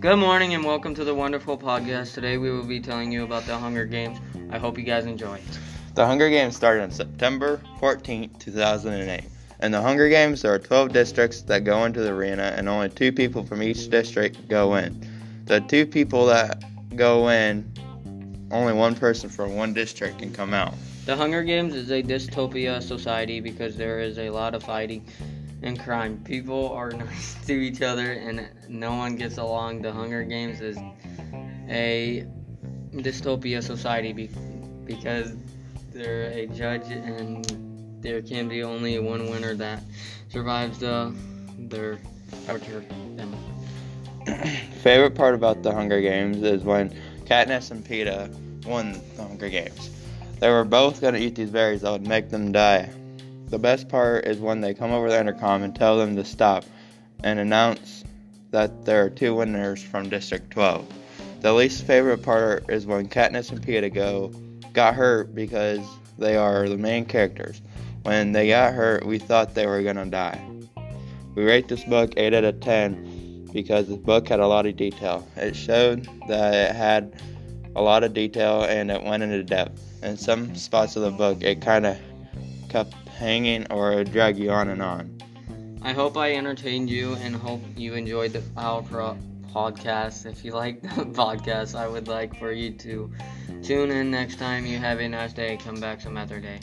Good morning and welcome to the wonderful podcast. Today we will be telling you about the Hunger Games. I hope you guys enjoy. The Hunger Games started on September 14, 2008. In the Hunger Games, there are 12 districts that go into the arena, and only two people from each district go in. The two people that go in, only one person from one district can come out. The Hunger Games is a dystopia society because there is a lot of fighting and crime. People are nice to each other and no one gets along. The Hunger Games is a dystopia society be- because they're a judge and there can be only one winner that survives the their torture. Favorite part about the Hunger Games is when Katniss and Peeta won the Hunger Games. They were both to eat these berries that would make them die. The best part is when they come over the intercom and tell them to stop and announce that there are two winners from District 12. The least favorite part is when Katniss and Peeta go got hurt because they are the main characters. When they got hurt, we thought they were gonna die. We rate this book 8 out of 10 because this book had a lot of detail. It showed that it had a lot of detail and it went into depth. In some spots of the book, it kind of kept hanging or drag you on and on. I hope I entertained you and hope you enjoyed the our pro- podcast. If you like the podcast, I would like for you to tune in next time. You have a nice day. Come back some other day.